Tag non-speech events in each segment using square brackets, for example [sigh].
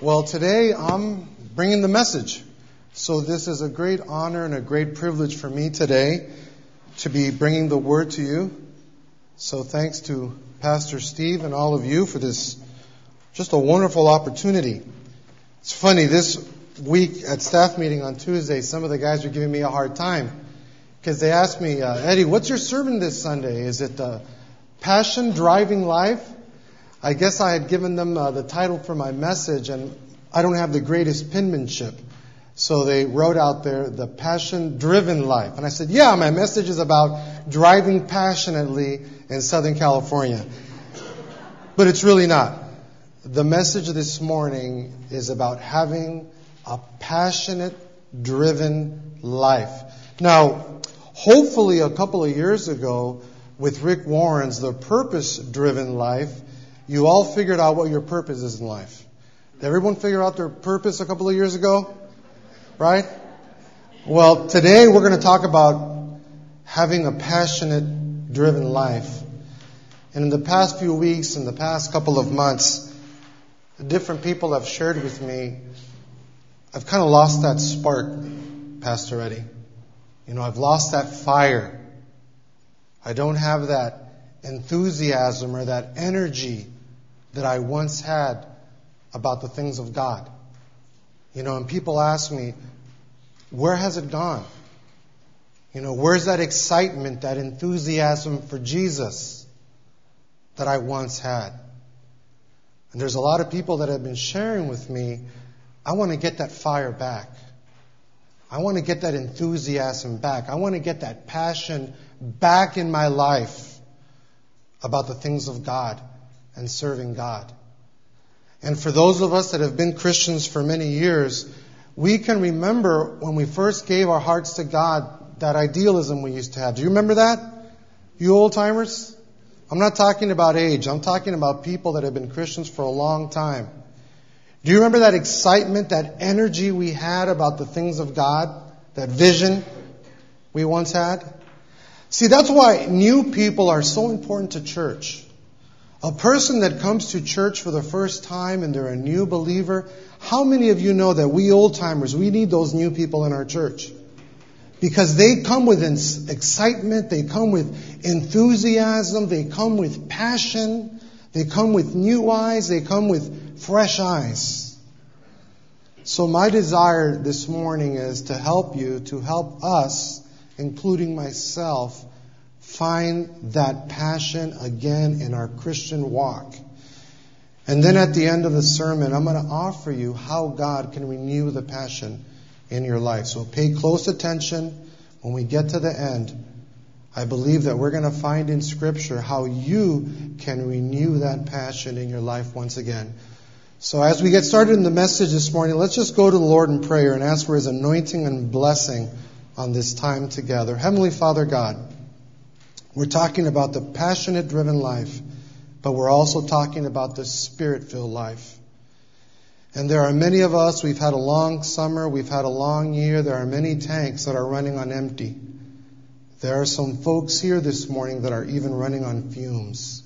Well, today I'm bringing the message. So this is a great honor and a great privilege for me today to be bringing the word to you. So thanks to Pastor Steve and all of you for this just a wonderful opportunity. It's funny, this week at staff meeting on Tuesday, some of the guys were giving me a hard time because they asked me, uh, Eddie, what's your sermon this Sunday? Is it uh, Passion Driving Life? I guess I had given them uh, the title for my message, and I don't have the greatest penmanship. So they wrote out there, The Passion Driven Life. And I said, Yeah, my message is about driving passionately in Southern California. But it's really not. The message this morning is about having a passionate, driven life. Now, hopefully, a couple of years ago, with Rick Warren's The Purpose Driven Life, you all figured out what your purpose is in life. Did everyone figure out their purpose a couple of years ago? Right? Well, today we're going to talk about having a passionate, driven life. And in the past few weeks, in the past couple of months, different people have shared with me, I've kind of lost that spark, Pastor Eddie. You know, I've lost that fire. I don't have that enthusiasm or that energy that I once had about the things of God. You know, and people ask me, where has it gone? You know, where's that excitement, that enthusiasm for Jesus that I once had? And there's a lot of people that have been sharing with me, I want to get that fire back. I want to get that enthusiasm back. I want to get that passion back in my life about the things of God and serving God. And for those of us that have been Christians for many years, we can remember when we first gave our hearts to God, that idealism we used to have. Do you remember that? You old timers? I'm not talking about age. I'm talking about people that have been Christians for a long time. Do you remember that excitement, that energy we had about the things of God? That vision we once had? See, that's why new people are so important to church. A person that comes to church for the first time and they're a new believer, how many of you know that we old timers, we need those new people in our church? Because they come with excitement, they come with enthusiasm, they come with passion, they come with new eyes, they come with fresh eyes. So my desire this morning is to help you, to help us, including myself, find that passion again in our Christian walk. And then at the end of the sermon, I'm going to offer you how God can renew the passion in your life. So pay close attention when we get to the end. I believe that we're going to find in Scripture how you can renew that passion in your life once again. So as we get started in the message this morning, let's just go to the Lord in prayer and ask for His anointing and blessing on this time together. Heavenly Father God, we're talking about the passionate driven life, but we're also talking about the spirit filled life. And there are many of us, we've had a long summer, we've had a long year, there are many tanks that are running on empty. There are some folks here this morning that are even running on fumes.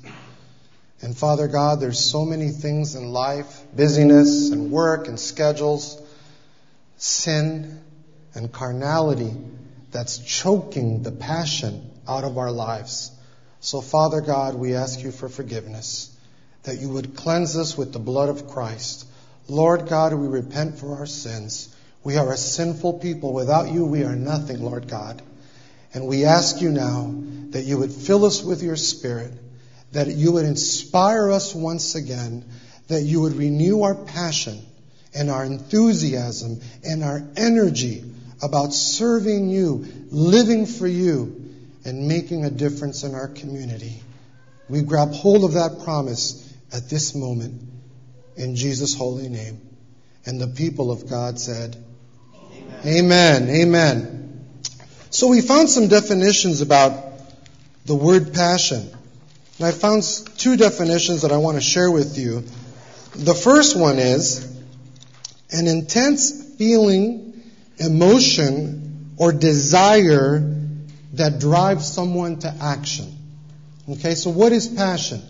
And Father God, there's so many things in life, busyness and work and schedules, sin and carnality that's choking the passion out of our lives. So, Father God, we ask you for forgiveness, that you would cleanse us with the blood of Christ. Lord God, we repent for our sins. We are a sinful people. Without you, we are nothing, Lord God. And we ask you now that you would fill us with your Spirit, that you would inspire us once again, that you would renew our passion and our enthusiasm and our energy about serving you, living for you, and making a difference in our community. We grab hold of that promise at this moment in Jesus' holy name. And the people of God said, Amen. Amen. Amen. So we found some definitions about the word passion. And I found two definitions that I want to share with you. The first one is an intense feeling, emotion, or desire that drives someone to action. Okay, so what is passion?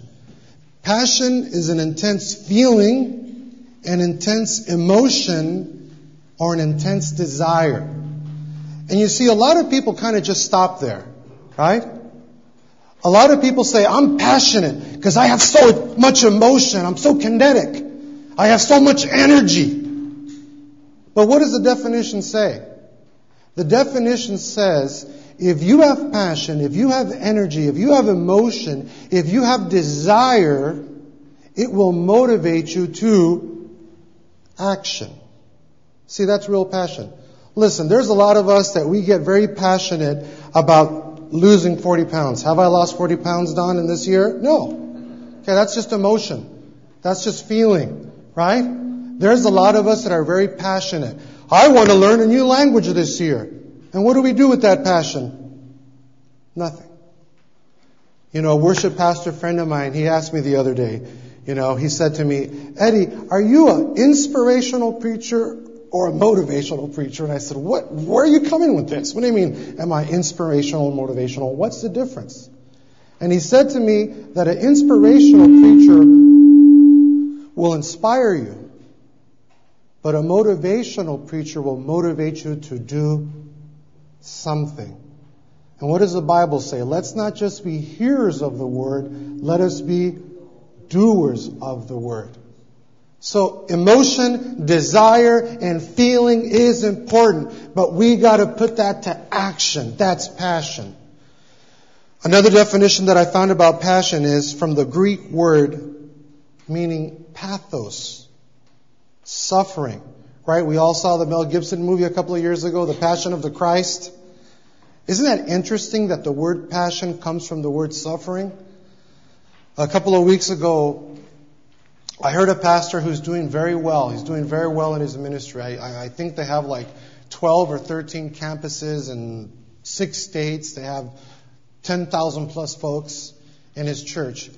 Passion is an intense feeling, an intense emotion or an intense desire. And you see, a lot of people kind of just stop there, right? A lot of people say, I'm passionate because I have so much emotion. I'm so kinetic. I have so much energy. But what does the definition say? The definition says, if you have passion, if you have energy, if you have emotion, if you have desire, it will motivate you to action. See, that's real passion. Listen, there's a lot of us that we get very passionate about losing 40 pounds. Have I lost 40 pounds, Don, in this year? No. Okay, that's just emotion. That's just feeling, right? There's a lot of us that are very passionate. I want to learn a new language this year. And what do we do with that passion? Nothing. You know, a worship pastor friend of mine, he asked me the other day, you know, he said to me, Eddie, are you an inspirational preacher or a motivational preacher? And I said, what, where are you coming with this? What do you mean, am I inspirational and motivational? What's the difference? And he said to me that an inspirational preacher will inspire you, but a motivational preacher will motivate you to do something. And what does the Bible say? Let's not just be hearers of the word, let us be doers of the word. So emotion, desire, and feeling is important, but we gotta put that to action. That's passion. Another definition that I found about passion is from the Greek word meaning pathos, suffering. Right? We all saw the Mel Gibson movie a couple of years ago, The Passion of the Christ. Isn't that interesting that the word passion comes from the word suffering? A couple of weeks ago, I heard a pastor who's doing very well. He's doing very well in his ministry. I, I think they have like 12 or 13 campuses in six states. They have 10,000 plus folks in his church.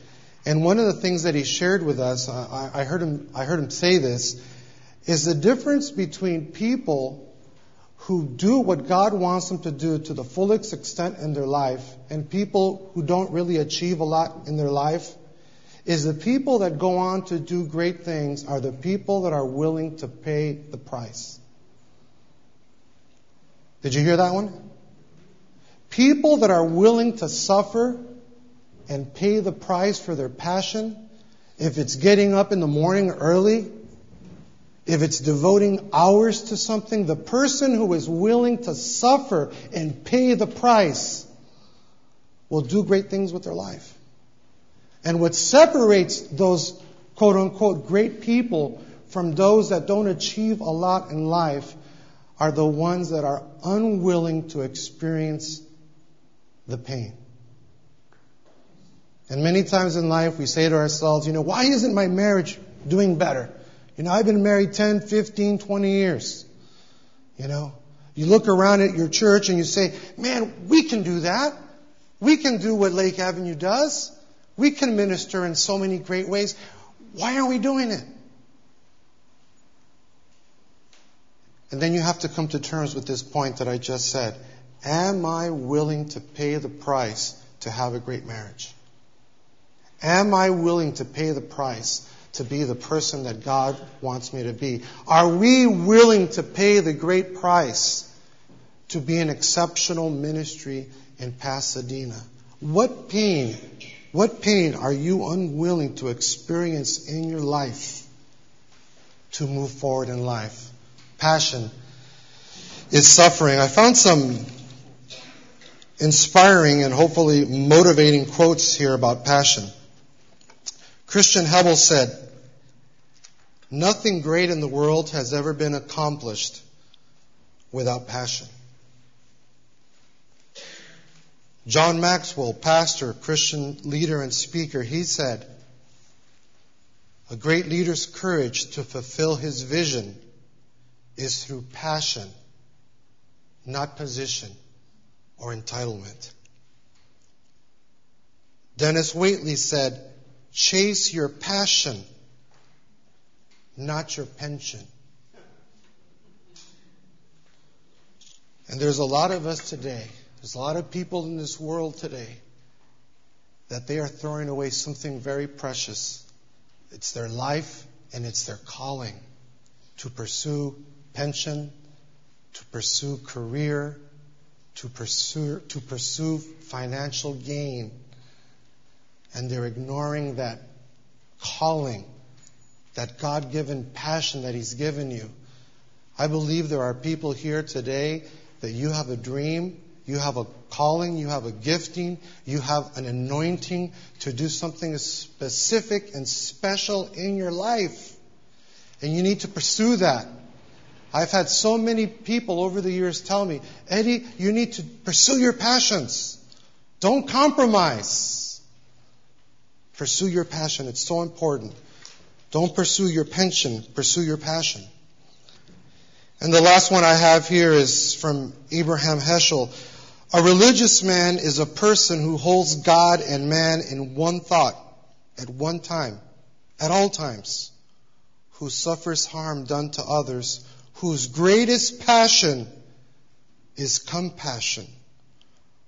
And one of the things that he shared with us, I, I, heard him, I heard him say this, is the difference between people who do what God wants them to do to the fullest extent in their life and people who don't really achieve a lot in their life is the people that go on to do great things are the people that are willing to pay the price. Did you hear that one? People that are willing to suffer and pay the price for their passion, if it's getting up in the morning early if it's devoting hours to something, the person who is willing to suffer and pay the price will do great things with their life. And what separates those quote unquote great people from those that don't achieve a lot in life are the ones that are unwilling to experience the pain. And many times in life we say to ourselves, you know, why isn't my marriage doing better? You know, I've been married 10, 15, 20 years. You know, you look around at your church and you say, man, we can do that. We can do what Lake Avenue does. We can minister in so many great ways. Why aren't we doing it? And then you have to come to terms with this point that I just said. Am I willing to pay the price to have a great marriage? Am I willing to pay the price to be the person that God wants me to be? Are we willing to pay the great price to be an exceptional ministry in Pasadena? What pain, what pain are you unwilling to experience in your life to move forward in life? Passion is suffering. I found some inspiring and hopefully motivating quotes here about passion. Christian Hebbel said, Nothing great in the world has ever been accomplished without passion. John Maxwell, pastor, Christian leader, and speaker, he said, A great leader's courage to fulfill his vision is through passion, not position or entitlement. Dennis Waitley said, Chase your passion not your pension. And there's a lot of us today, there's a lot of people in this world today that they are throwing away something very precious. It's their life, and it's their calling to pursue pension, to pursue career, to pursue, to pursue financial gain. And they're ignoring that calling, that God given passion that He's given you. I believe there are people here today that you have a dream, you have a calling, you have a gifting, you have an anointing to do something specific and special in your life. And you need to pursue that. I've had so many people over the years tell me, Eddie, you need to pursue your passions. Don't compromise. Pursue your passion. It's so important. Don't pursue your pension, pursue your passion. And the last one I have here is from Abraham Heschel. A religious man is a person who holds God and man in one thought, at one time, at all times, who suffers harm done to others whose greatest passion is compassion,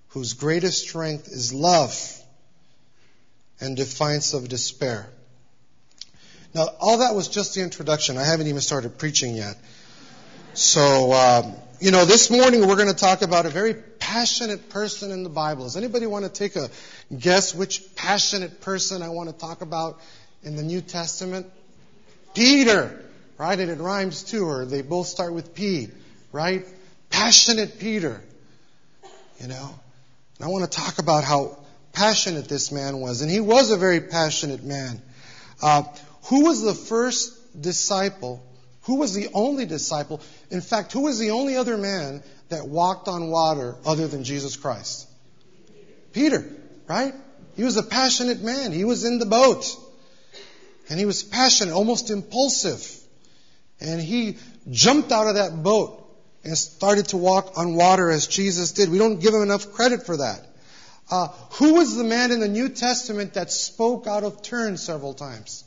whose greatest strength is love and defiance of despair. Now, all that was just the introduction. I haven't even started preaching yet. So, um, you know, this morning we're going to talk about a very passionate person in the Bible. Does anybody want to take a guess which passionate person I want to talk about in the New Testament? Peter right? And it rhymes too, or they both start with P, right? Passionate Peter, you know. And I want to talk about how passionate this man was, and he was a very passionate man. Uh, who was the first disciple? Who was the only disciple? In fact, who was the only other man that walked on water other than Jesus Christ? Peter, right? He was a passionate man. He was in the boat. And he was passionate, almost impulsive. And he jumped out of that boat and started to walk on water as Jesus did. We don't give him enough credit for that. Uh, who was the man in the New Testament that spoke out of turn several times?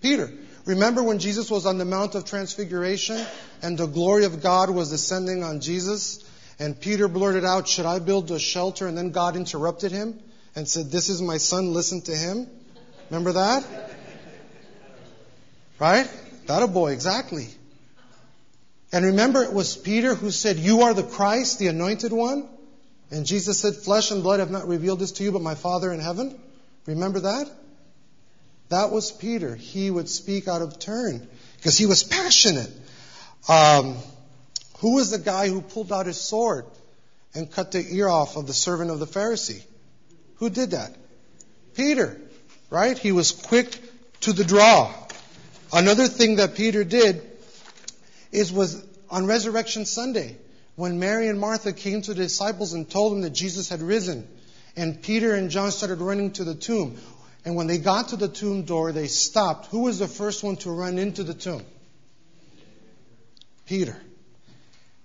Peter. Remember when Jesus was on the Mount of Transfiguration and the glory of God was descending on Jesus? And Peter blurted out, Should I build a shelter? And then God interrupted him and said, This is my son, listen to him. Remember that? Right? That a boy, exactly. And remember, it was Peter who said, You are the Christ, the anointed one? And Jesus said, Flesh and blood have not revealed this to you, but my Father in heaven. Remember that? That was Peter. He would speak out of turn because he was passionate. Um, who was the guy who pulled out his sword and cut the ear off of the servant of the Pharisee? Who did that? Peter, right? He was quick to the draw. Another thing that Peter did is was on Resurrection Sunday when Mary and Martha came to the disciples and told them that Jesus had risen. And Peter and John started running to the tomb. And when they got to the tomb door, they stopped. Who was the first one to run into the tomb? Peter.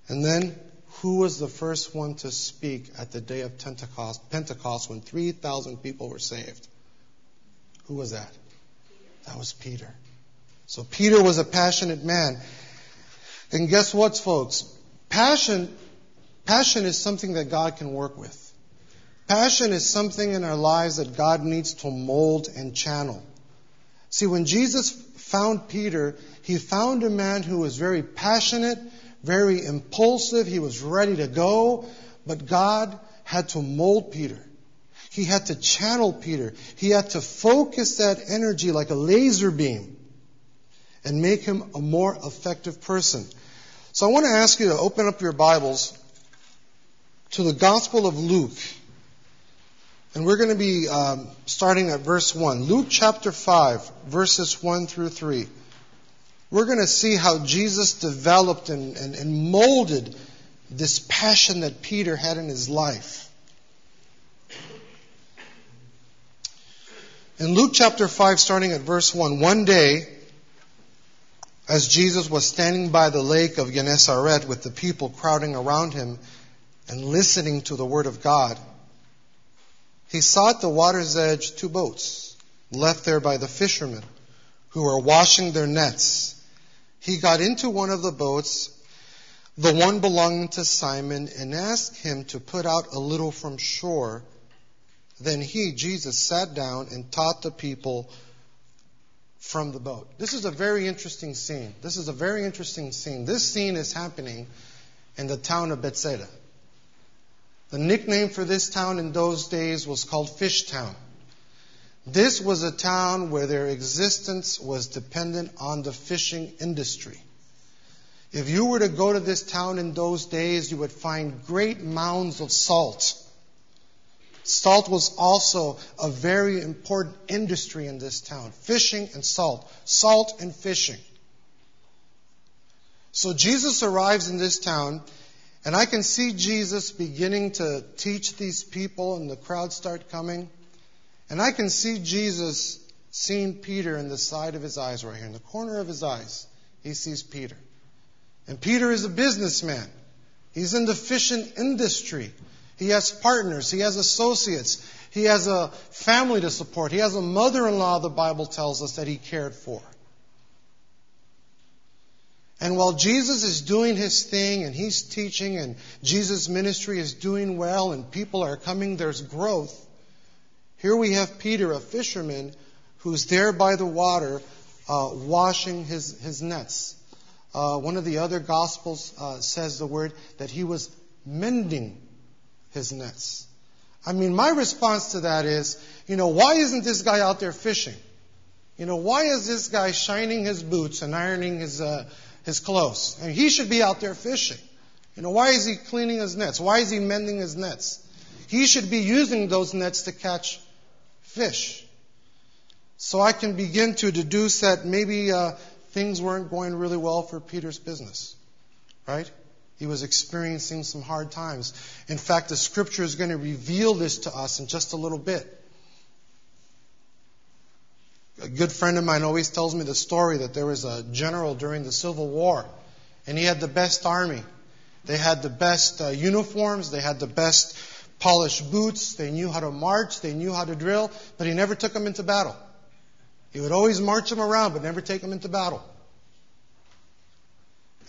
And then, who was the first one to speak at the day of Pentecost, Pentecost when 3,000 people were saved? Who was that? That was Peter. So Peter was a passionate man. And guess what, folks? Passion, passion is something that God can work with. Passion is something in our lives that God needs to mold and channel. See, when Jesus found Peter, he found a man who was very passionate, very impulsive. He was ready to go, but God had to mold Peter. He had to channel Peter. He had to focus that energy like a laser beam and make him a more effective person. So I want to ask you to open up your Bibles to the Gospel of Luke. And we're going to be um, starting at verse 1. Luke chapter 5, verses 1 through 3. We're going to see how Jesus developed and, and, and molded this passion that Peter had in his life. In Luke chapter 5, starting at verse 1, one day, as Jesus was standing by the lake of Gennesaret with the people crowding around him and listening to the word of God, he saw at the water's edge two boats left there by the fishermen who were washing their nets. He got into one of the boats, the one belonging to Simon, and asked him to put out a little from shore. Then he, Jesus, sat down and taught the people from the boat. This is a very interesting scene. This is a very interesting scene. This scene is happening in the town of Bethsaida. The nickname for this town in those days was called Fish Town. This was a town where their existence was dependent on the fishing industry. If you were to go to this town in those days, you would find great mounds of salt. Salt was also a very important industry in this town. Fishing and salt. Salt and fishing. So Jesus arrives in this town, and I can see Jesus beginning to teach these people, and the crowd start coming. And I can see Jesus seeing Peter in the side of his eyes right here, in the corner of his eyes. He sees Peter. And Peter is a businessman. He's in the fishing industry. He has partners. He has associates. He has a family to support. He has a mother-in-law, the Bible tells us, that he cared for. And while Jesus is doing his thing and he's teaching and Jesus' ministry is doing well and people are coming, there's growth. Here we have Peter, a fisherman, who's there by the water uh, washing his, his nets. Uh, one of the other Gospels uh, says the word that he was mending his nets. I mean, my response to that is, you know, why isn't this guy out there fishing? You know, why is this guy shining his boots and ironing his, uh, his clothes? And he should be out there fishing. You know, why is he cleaning his nets? Why is he mending his nets? He should be using those nets to catch fish. So I can begin to deduce that maybe uh, things weren't going really well for Peter's business, right? He was experiencing some hard times. In fact, the scripture is going to reveal this to us in just a little bit. A good friend of mine always tells me the story that there was a general during the Civil War, and he had the best army. They had the best uh, uniforms, they had the best polished boots, they knew how to march, they knew how to drill, but he never took them into battle. He would always march them around, but never take them into battle.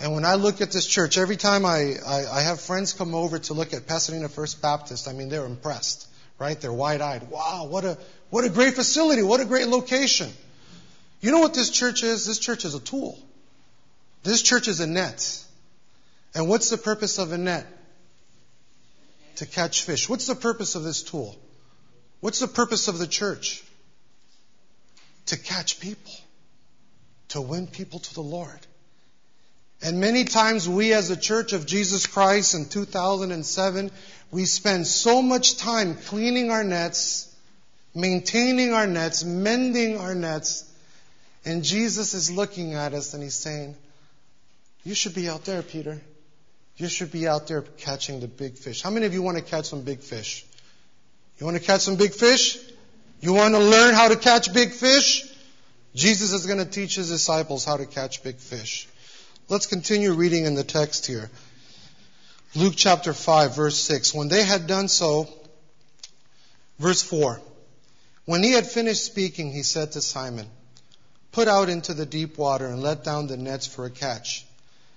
And when I look at this church, every time I, I, I, have friends come over to look at Pasadena First Baptist, I mean, they're impressed, right? They're wide eyed. Wow, what a, what a great facility. What a great location. You know what this church is? This church is a tool. This church is a net. And what's the purpose of a net? To catch fish. What's the purpose of this tool? What's the purpose of the church? To catch people. To win people to the Lord. And many times we as a church of Jesus Christ in 2007, we spend so much time cleaning our nets, maintaining our nets, mending our nets, and Jesus is looking at us and he's saying, you should be out there, Peter. You should be out there catching the big fish. How many of you want to catch some big fish? You want to catch some big fish? You want to learn how to catch big fish? Jesus is going to teach his disciples how to catch big fish. Let's continue reading in the text here. Luke chapter 5, verse 6. When they had done so, verse 4. When he had finished speaking, he said to Simon, Put out into the deep water and let down the nets for a catch.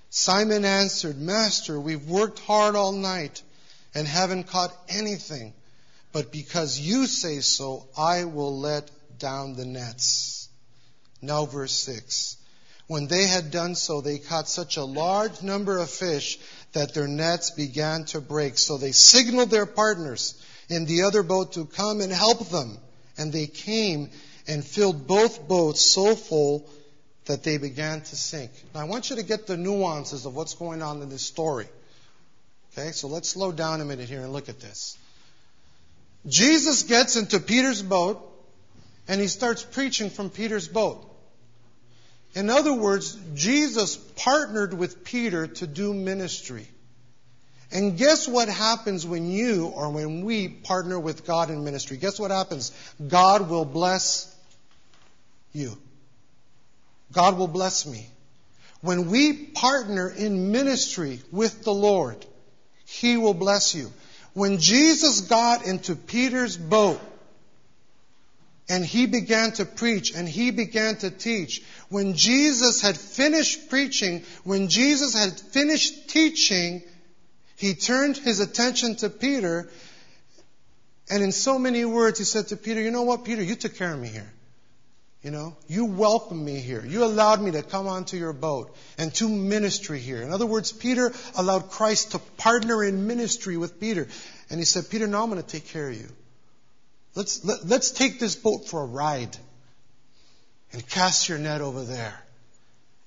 Simon answered, Master, we've worked hard all night and haven't caught anything. But because you say so, I will let down the nets. Now verse 6. When they had done so, they caught such a large number of fish that their nets began to break. So they signaled their partners in the other boat to come and help them. And they came and filled both boats so full that they began to sink. Now I want you to get the nuances of what's going on in this story. Okay, so let's slow down a minute here and look at this. Jesus gets into Peter's boat and he starts preaching from Peter's boat. In other words, Jesus partnered with Peter to do ministry. And guess what happens when you or when we partner with God in ministry? Guess what happens? God will bless you. God will bless me. When we partner in ministry with the Lord, He will bless you. When Jesus got into Peter's boat, and he began to preach and he began to teach. When Jesus had finished preaching, when Jesus had finished teaching, he turned his attention to Peter and in so many words he said to Peter, you know what, Peter, you took care of me here. You know, you welcomed me here. You allowed me to come onto your boat and to ministry here. In other words, Peter allowed Christ to partner in ministry with Peter. And he said, Peter, now I'm going to take care of you. Let's, let, us let us take this boat for a ride and cast your net over there.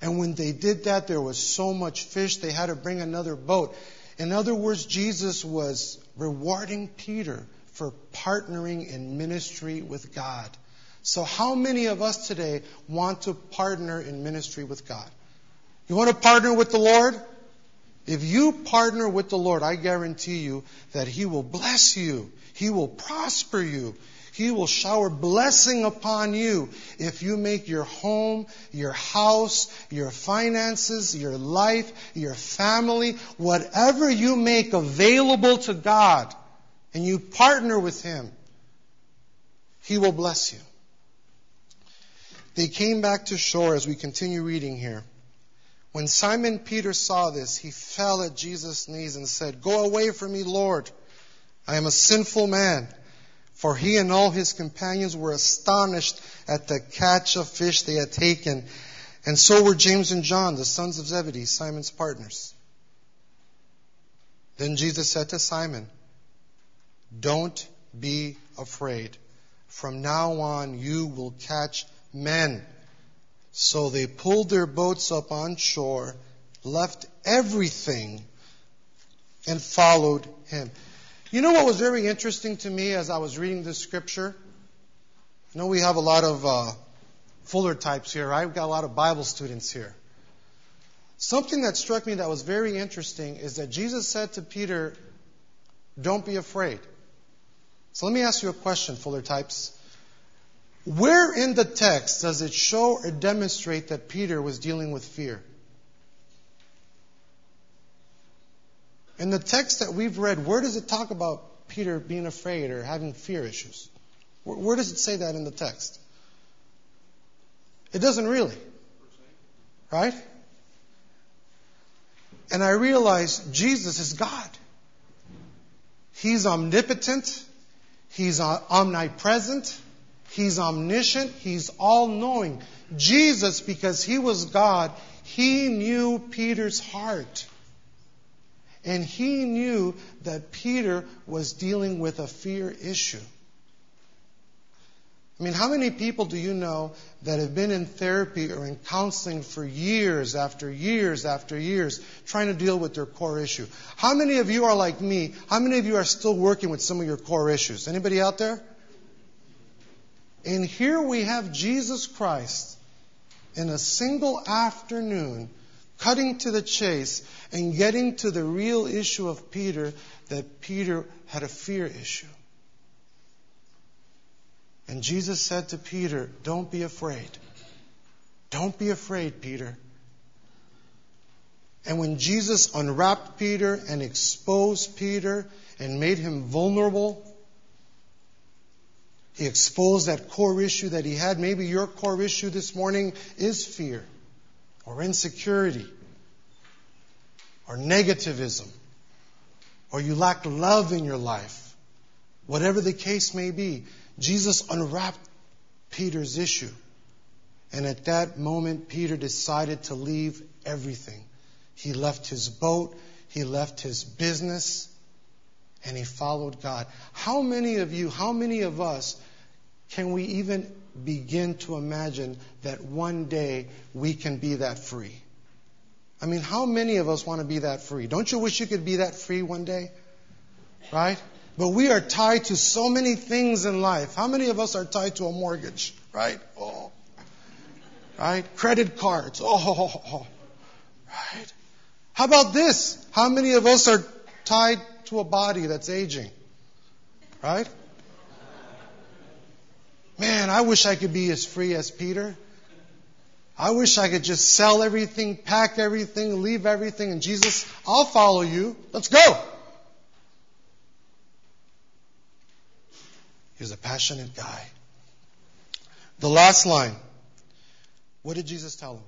And when they did that, there was so much fish, they had to bring another boat. In other words, Jesus was rewarding Peter for partnering in ministry with God. So, how many of us today want to partner in ministry with God? You want to partner with the Lord? If you partner with the Lord, I guarantee you that He will bless you. He will prosper you. He will shower blessing upon you if you make your home, your house, your finances, your life, your family, whatever you make available to God, and you partner with Him. He will bless you. They came back to shore as we continue reading here. When Simon Peter saw this, he fell at Jesus' knees and said, Go away from me, Lord. I am a sinful man. For he and all his companions were astonished at the catch of fish they had taken. And so were James and John, the sons of Zebedee, Simon's partners. Then Jesus said to Simon, Don't be afraid. From now on, you will catch men. So they pulled their boats up on shore, left everything, and followed him. You know what was very interesting to me as I was reading this scripture? I know, we have a lot of uh, Fuller types here, right? We've got a lot of Bible students here. Something that struck me that was very interesting is that Jesus said to Peter, Don't be afraid. So let me ask you a question, Fuller types. Where in the text does it show or demonstrate that Peter was dealing with fear? In the text that we've read, where does it talk about Peter being afraid or having fear issues? Where, where does it say that in the text? It doesn't really. Right? And I realize Jesus is God. He's omnipotent. He's omnipresent. He's omniscient. He's all knowing. Jesus, because he was God, he knew Peter's heart. And he knew that Peter was dealing with a fear issue. I mean, how many people do you know that have been in therapy or in counseling for years after years after years trying to deal with their core issue? How many of you are like me? How many of you are still working with some of your core issues? Anybody out there? And here we have Jesus Christ in a single afternoon cutting to the chase and getting to the real issue of Peter that Peter had a fear issue. And Jesus said to Peter, Don't be afraid. Don't be afraid, Peter. And when Jesus unwrapped Peter and exposed Peter and made him vulnerable, he exposed that core issue that he had. Maybe your core issue this morning is fear or insecurity or negativism or you lack love in your life. Whatever the case may be, Jesus unwrapped Peter's issue. And at that moment, Peter decided to leave everything. He left his boat, he left his business, and he followed God. How many of you, how many of us can we even begin to imagine that one day we can be that free? I mean, how many of us want to be that free? Don't you wish you could be that free one day? Right? But we are tied to so many things in life. How many of us are tied to a mortgage? Right? Oh. Right? Credit cards. Oh. Right? How about this? How many of us are tied to a body that's aging. Right? Man, I wish I could be as free as Peter. I wish I could just sell everything, pack everything, leave everything, and Jesus, I'll follow you. Let's go. He was a passionate guy. The last line. What did Jesus tell him?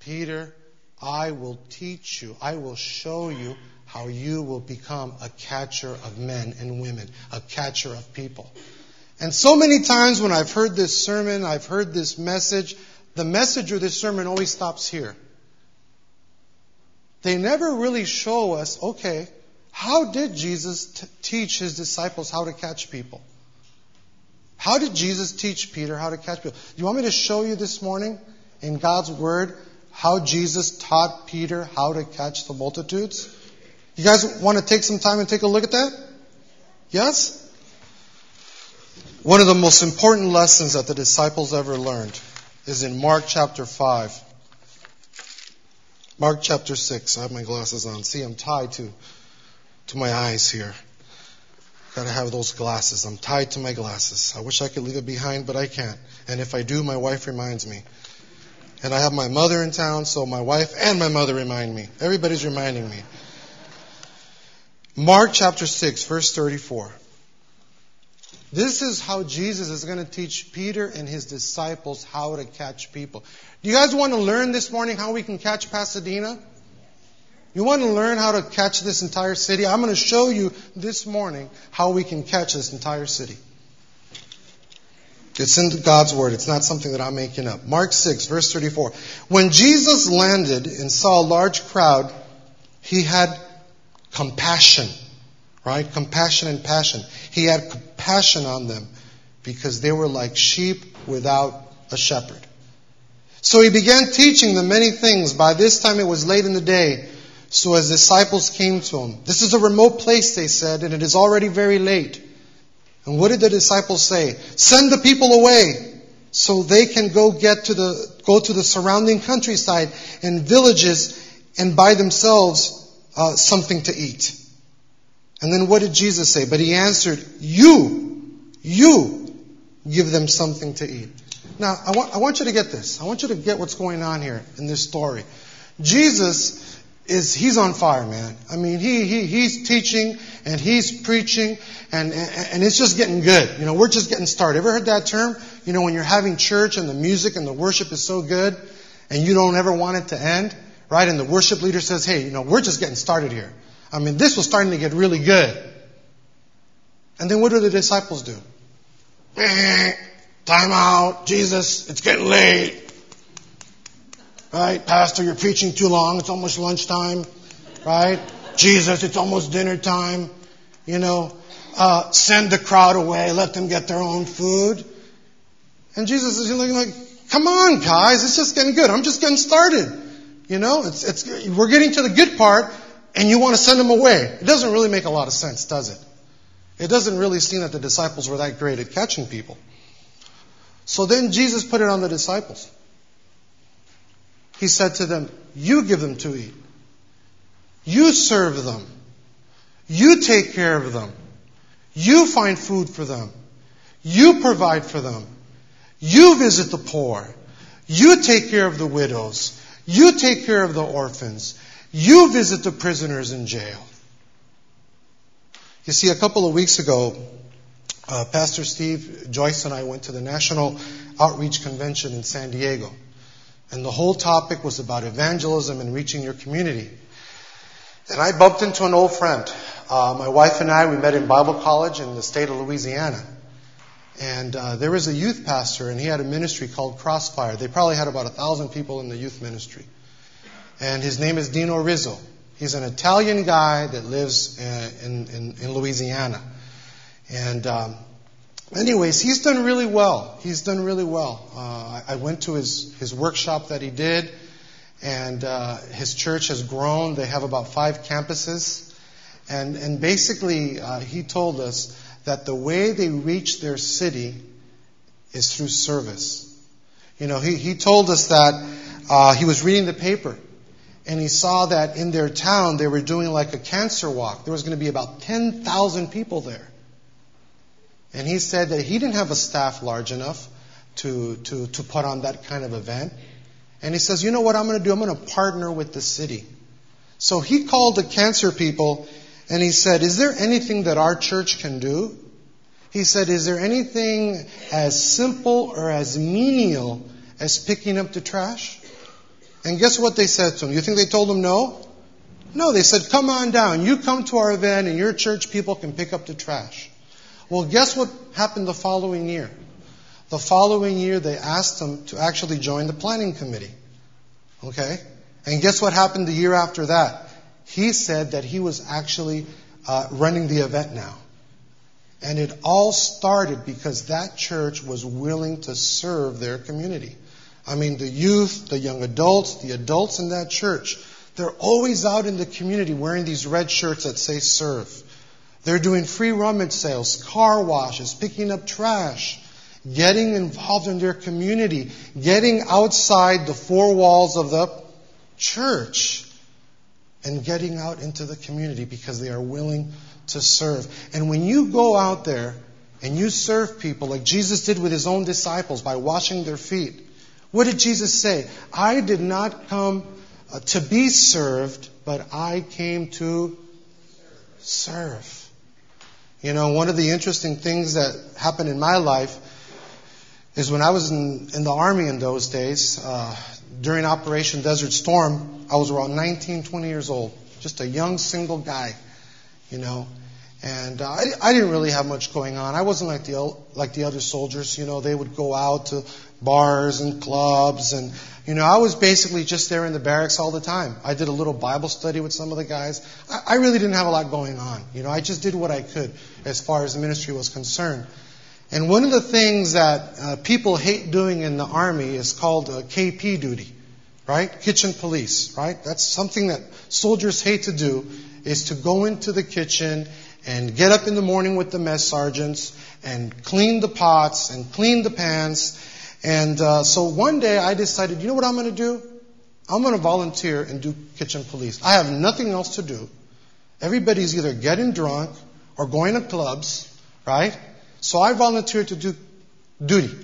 Peter, I will teach you, I will show you how you will become a catcher of men and women, a catcher of people. And so many times when I've heard this sermon, I've heard this message, the message of this sermon always stops here. They never really show us, okay, how did Jesus t- teach his disciples how to catch people? How did Jesus teach Peter how to catch people? Do you want me to show you this morning in God's Word how Jesus taught Peter how to catch the multitudes? You guys want to take some time and take a look at that? Yes? One of the most important lessons that the disciples ever learned is in Mark chapter 5. Mark chapter 6. I have my glasses on. See, I'm tied to, to my eyes here. Gotta have those glasses. I'm tied to my glasses. I wish I could leave it behind, but I can't. And if I do, my wife reminds me. And I have my mother in town, so my wife and my mother remind me. Everybody's reminding me. Mark chapter 6, verse 34. This is how Jesus is going to teach Peter and his disciples how to catch people. Do you guys want to learn this morning how we can catch Pasadena? You want to learn how to catch this entire city? I'm going to show you this morning how we can catch this entire city. It's in God's Word. It's not something that I'm making up. Mark 6, verse 34. When Jesus landed and saw a large crowd, he had compassion. Right? Compassion and passion. He had compassion on them because they were like sheep without a shepherd. So he began teaching them many things. By this time it was late in the day. So his disciples came to him. This is a remote place, they said, and it is already very late. And what did the disciples say? Send the people away so they can go get to the, go to the surrounding countryside and villages and buy themselves uh, something to eat. And then what did Jesus say? But he answered, You, you give them something to eat. Now, I want, I want you to get this. I want you to get what's going on here in this story. Jesus is, he's on fire, man. I mean, he, he, he's teaching and he's preaching and, and, and it's just getting good. You know, we're just getting started. Ever heard that term? You know, when you're having church and the music and the worship is so good and you don't ever want it to end, right? And the worship leader says, hey, you know, we're just getting started here. I mean, this was starting to get really good. And then what do the disciples do? Time out. Jesus, it's getting late. Right? Pastor, you're preaching too long. It's almost lunchtime. Right? Jesus, it's almost dinner time. You know, uh, send the crowd away. Let them get their own food. And Jesus is looking like, come on, guys. It's just getting good. I'm just getting started. You know, it's, it's, we're getting to the good part and you want to send them away. It doesn't really make a lot of sense, does it? It doesn't really seem that the disciples were that great at catching people. So then Jesus put it on the disciples. He said to them, You give them to eat. You serve them. You take care of them. You find food for them. You provide for them. You visit the poor. You take care of the widows. You take care of the orphans. You visit the prisoners in jail. You see, a couple of weeks ago, uh, Pastor Steve, Joyce, and I went to the National Outreach Convention in San Diego. And the whole topic was about evangelism and reaching your community. And I bumped into an old friend. Uh, my wife and I, we met in Bible college in the state of Louisiana. And uh, there was a youth pastor, and he had a ministry called Crossfire. They probably had about a thousand people in the youth ministry and his name is Dino Rizzo. He's an Italian guy that lives uh, in, in, in Louisiana. And um, anyways, he's done really well. He's done really well. Uh, I went to his, his workshop that he did, and uh, his church has grown. They have about five campuses. And, and basically, uh, he told us that the way they reach their city is through service. You know, he, he told us that uh, he was reading the paper and he saw that in their town they were doing like a cancer walk. There was going to be about 10,000 people there. And he said that he didn't have a staff large enough to, to, to put on that kind of event. And he says, you know what I'm going to do? I'm going to partner with the city. So he called the cancer people and he said, is there anything that our church can do? He said, is there anything as simple or as menial as picking up the trash? And guess what they said to him? You think they told him no? No, they said, come on down. You come to our event and your church people can pick up the trash. Well, guess what happened the following year? The following year, they asked him to actually join the planning committee. Okay? And guess what happened the year after that? He said that he was actually uh, running the event now. And it all started because that church was willing to serve their community. I mean, the youth, the young adults, the adults in that church, they're always out in the community wearing these red shirts that say serve. They're doing free rummage sales, car washes, picking up trash, getting involved in their community, getting outside the four walls of the church, and getting out into the community because they are willing to serve. And when you go out there and you serve people like Jesus did with his own disciples by washing their feet, what did Jesus say? I did not come uh, to be served, but I came to serve. You know, one of the interesting things that happened in my life is when I was in, in the army in those days, uh, during Operation Desert Storm, I was around 19, 20 years old, just a young single guy, you know. And uh, I, I didn't really have much going on. I wasn't like the like the other soldiers. You know, they would go out to bars and clubs, and you know, I was basically just there in the barracks all the time. I did a little Bible study with some of the guys. I, I really didn't have a lot going on. You know, I just did what I could as far as the ministry was concerned. And one of the things that uh, people hate doing in the army is called uh, KP duty, right? Kitchen police, right? That's something that soldiers hate to do is to go into the kitchen and get up in the morning with the mess sergeants and clean the pots and clean the pans. And uh, so one day I decided, you know what I'm going to do? I'm going to volunteer and do kitchen police. I have nothing else to do. Everybody's either getting drunk or going to clubs, right? So I volunteered to do duty,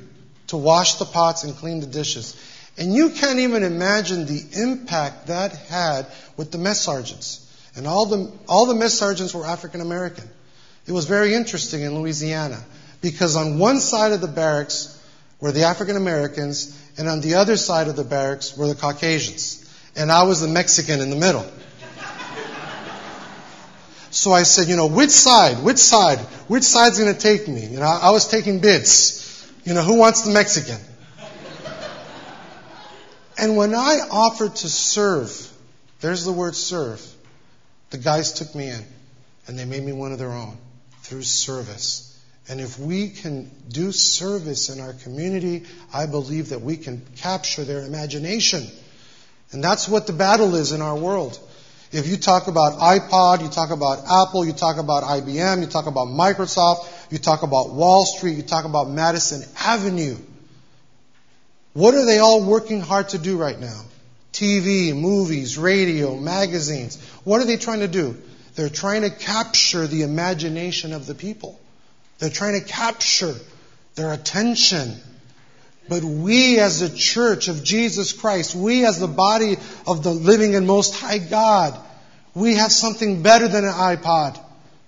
to wash the pots and clean the dishes. And you can't even imagine the impact that had with the mess sergeants. And all the, all the mess sergeants were African American. It was very interesting in Louisiana because on one side of the barracks were the African Americans and on the other side of the barracks were the Caucasians. And I was the Mexican in the middle. So I said, you know, which side? Which side? Which side's going to take me? You know, I was taking bids. You know, who wants the Mexican? And when I offered to serve, there's the word serve. The guys took me in and they made me one of their own through service. And if we can do service in our community, I believe that we can capture their imagination. And that's what the battle is in our world. If you talk about iPod, you talk about Apple, you talk about IBM, you talk about Microsoft, you talk about Wall Street, you talk about Madison Avenue. What are they all working hard to do right now? TV, movies, radio, magazines. What are they trying to do? They're trying to capture the imagination of the people. They're trying to capture their attention. But we as the church of Jesus Christ, we as the body of the living and most high God, we have something better than an iPod,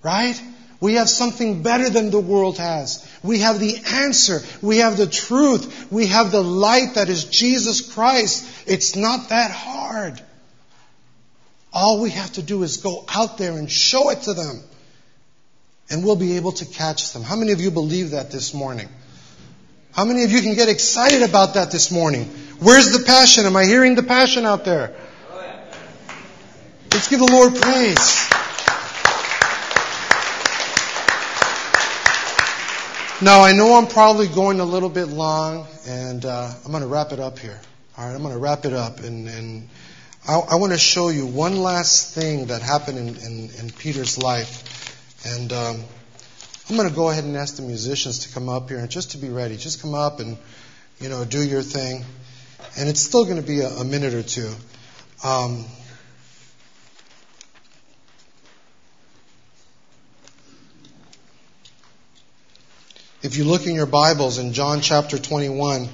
right? We have something better than the world has. We have the answer. We have the truth. We have the light that is Jesus Christ. It's not that hard. All we have to do is go out there and show it to them. And we'll be able to catch them. How many of you believe that this morning? How many of you can get excited about that this morning? Where's the passion? Am I hearing the passion out there? Let's give the Lord praise. Now, I know I'm probably going a little bit long, and uh, I'm going to wrap it up here. All right, I'm going to wrap it up, and, and I, I, want to show you one last thing that happened in, in, in Peter's life. And um, I'm going to go ahead and ask the musicians to come up here, and just to be ready, just come up and you know do your thing. And it's still going to be a, a minute or two. Um, If you look in your Bibles in John chapter 21,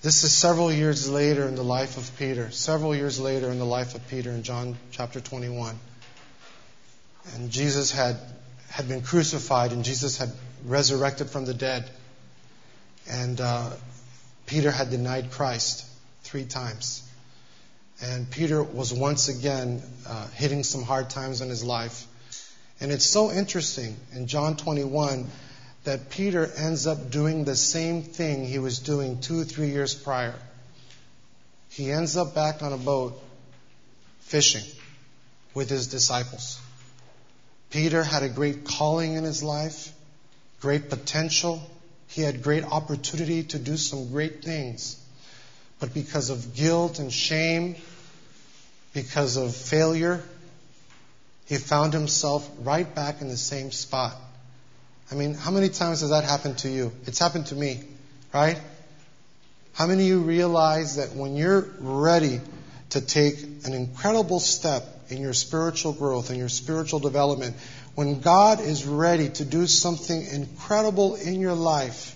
this is several years later in the life of Peter. Several years later in the life of Peter in John chapter 21. And Jesus had, had been crucified and Jesus had resurrected from the dead. And uh, Peter had denied Christ three times. And Peter was once again uh, hitting some hard times in his life. And it's so interesting in John 21 that Peter ends up doing the same thing he was doing two or three years prior. He ends up back on a boat fishing with his disciples. Peter had a great calling in his life, great potential. He had great opportunity to do some great things. But because of guilt and shame, because of failure, he found himself right back in the same spot. I mean, how many times has that happened to you? It's happened to me, right? How many of you realize that when you're ready to take an incredible step in your spiritual growth and your spiritual development, when God is ready to do something incredible in your life,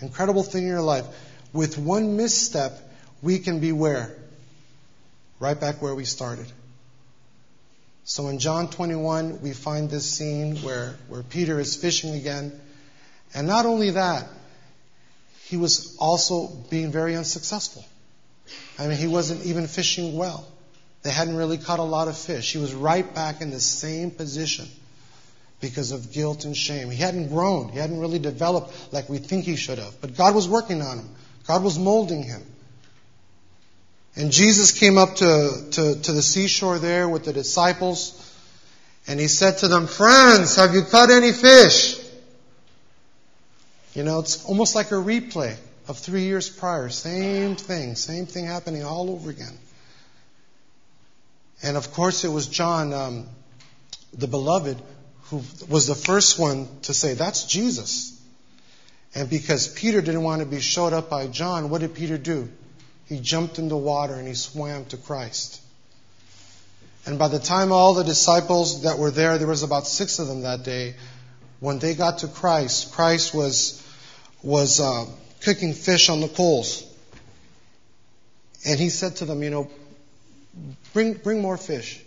incredible thing in your life, with one misstep, we can be where? Right back where we started. So in John 21, we find this scene where, where Peter is fishing again. And not only that, he was also being very unsuccessful. I mean, he wasn't even fishing well. They hadn't really caught a lot of fish. He was right back in the same position because of guilt and shame. He hadn't grown. He hadn't really developed like we think he should have. But God was working on him. God was molding him. And Jesus came up to, to, to the seashore there with the disciples, and he said to them, Friends, have you caught any fish? You know, it's almost like a replay of three years prior. Same thing, same thing happening all over again. And of course, it was John, um, the beloved, who was the first one to say, That's Jesus. And because Peter didn't want to be showed up by John, what did Peter do? he jumped in the water and he swam to Christ. And by the time all the disciples that were there, there was about six of them that day, when they got to Christ, Christ was, was uh, cooking fish on the coals. And he said to them, you know, bring, bring more fish.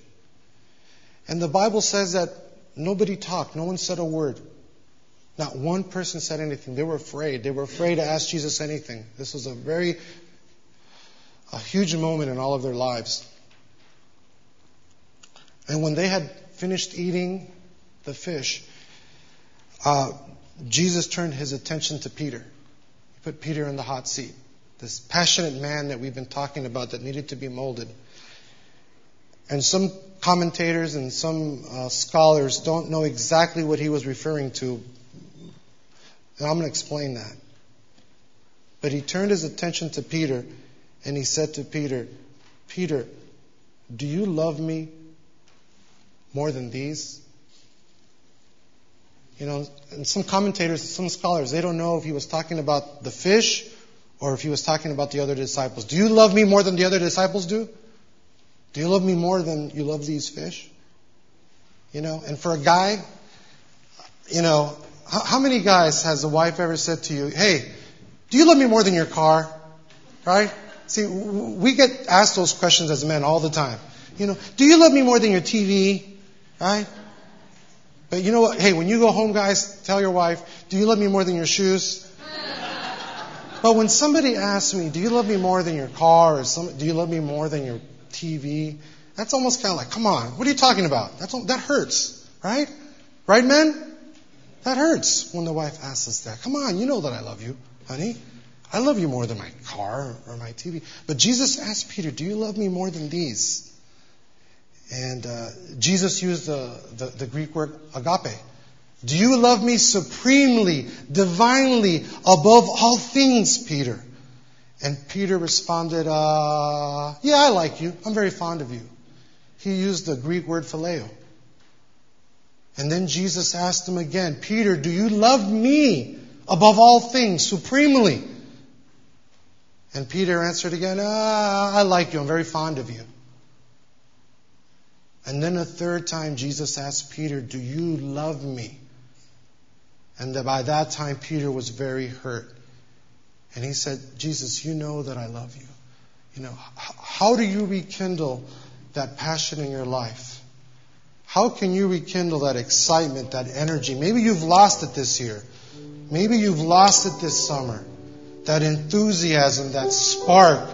And the Bible says that nobody talked, no one said a word. Not one person said anything. They were afraid. They were afraid to ask Jesus anything. This was a very a huge moment in all of their lives. And when they had finished eating the fish, uh, Jesus turned his attention to Peter. He put Peter in the hot seat. This passionate man that we've been talking about that needed to be molded. And some commentators and some uh, scholars don't know exactly what he was referring to. And I'm going to explain that. But he turned his attention to Peter and he said to Peter, Peter, do you love me more than these? You know, and some commentators, some scholars, they don't know if he was talking about the fish or if he was talking about the other disciples. Do you love me more than the other disciples do? Do you love me more than you love these fish? You know, and for a guy, you know, how, how many guys has a wife ever said to you, hey, do you love me more than your car? Right? See, we get asked those questions as men all the time. You know, do you love me more than your TV? Right? But you know what? Hey, when you go home, guys, tell your wife, do you love me more than your shoes? [laughs] But when somebody asks me, do you love me more than your car or some, do you love me more than your TV? That's almost kind of like, come on, what are you talking about? That's, that hurts, right? Right, men? That hurts when the wife asks us that. Come on, you know that I love you, honey. I love you more than my car or my TV. But Jesus asked Peter, Do you love me more than these? And uh, Jesus used the, the, the Greek word agape. Do you love me supremely, divinely, above all things, Peter? And Peter responded, uh, Yeah, I like you. I'm very fond of you. He used the Greek word phileo. And then Jesus asked him again, Peter, do you love me above all things, supremely? And Peter answered again, ah, I like you. I'm very fond of you. And then a third time, Jesus asked Peter, Do you love me? And by that time, Peter was very hurt. And he said, Jesus, you know that I love you. You know, how do you rekindle that passion in your life? How can you rekindle that excitement, that energy? Maybe you've lost it this year. Maybe you've lost it this summer that enthusiasm, that spark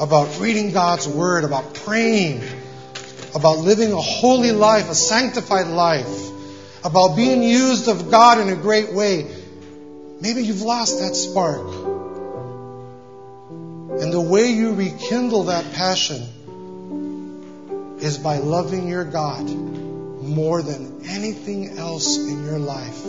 about reading God's Word, about praying, about living a holy life, a sanctified life, about being used of God in a great way, maybe you've lost that spark. And the way you rekindle that passion is by loving your God more than anything else in your life.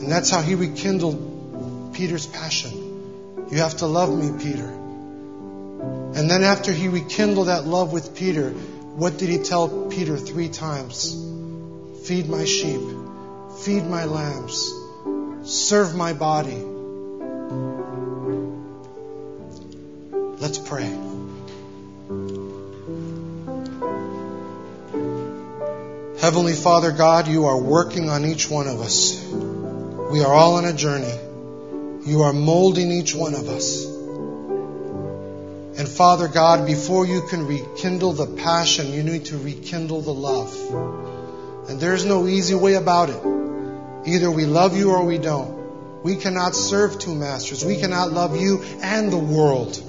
And that's how he rekindled Peter's passion. You have to love me, Peter. And then after he rekindled that love with Peter, what did he tell Peter three times? Feed my sheep, feed my lambs, serve my body. Let's pray. Heavenly Father God, you are working on each one of us. We are all on a journey. You are molding each one of us. And Father God, before you can rekindle the passion, you need to rekindle the love. And there's no easy way about it. Either we love you or we don't. We cannot serve two masters. We cannot love you and the world.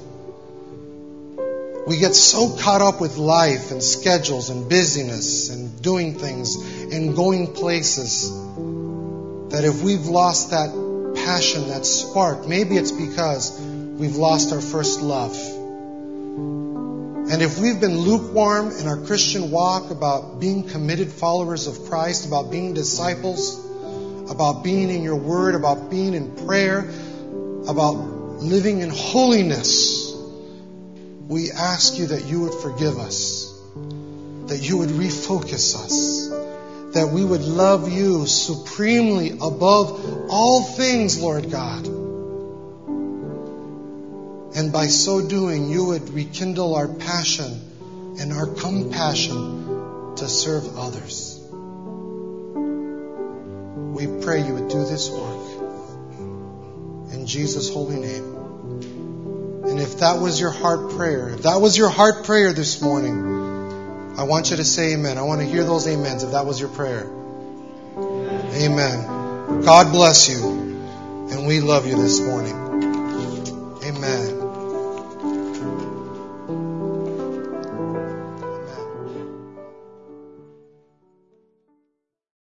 We get so caught up with life and schedules and busyness and doing things and going places that if we've lost that passion, that spark, maybe it's because we've lost our first love. And if we've been lukewarm in our Christian walk about being committed followers of Christ, about being disciples, about being in your word, about being in prayer, about living in holiness, we ask you that you would forgive us, that you would refocus us, that we would love you supremely above all things, Lord God. And by so doing, you would rekindle our passion and our compassion to serve others. We pray you would do this work. In Jesus' holy name. And if that was your heart prayer, if that was your heart prayer this morning, I want you to say amen. I want to hear those amens if that was your prayer. Amen. God bless you. And we love you this morning. Amen.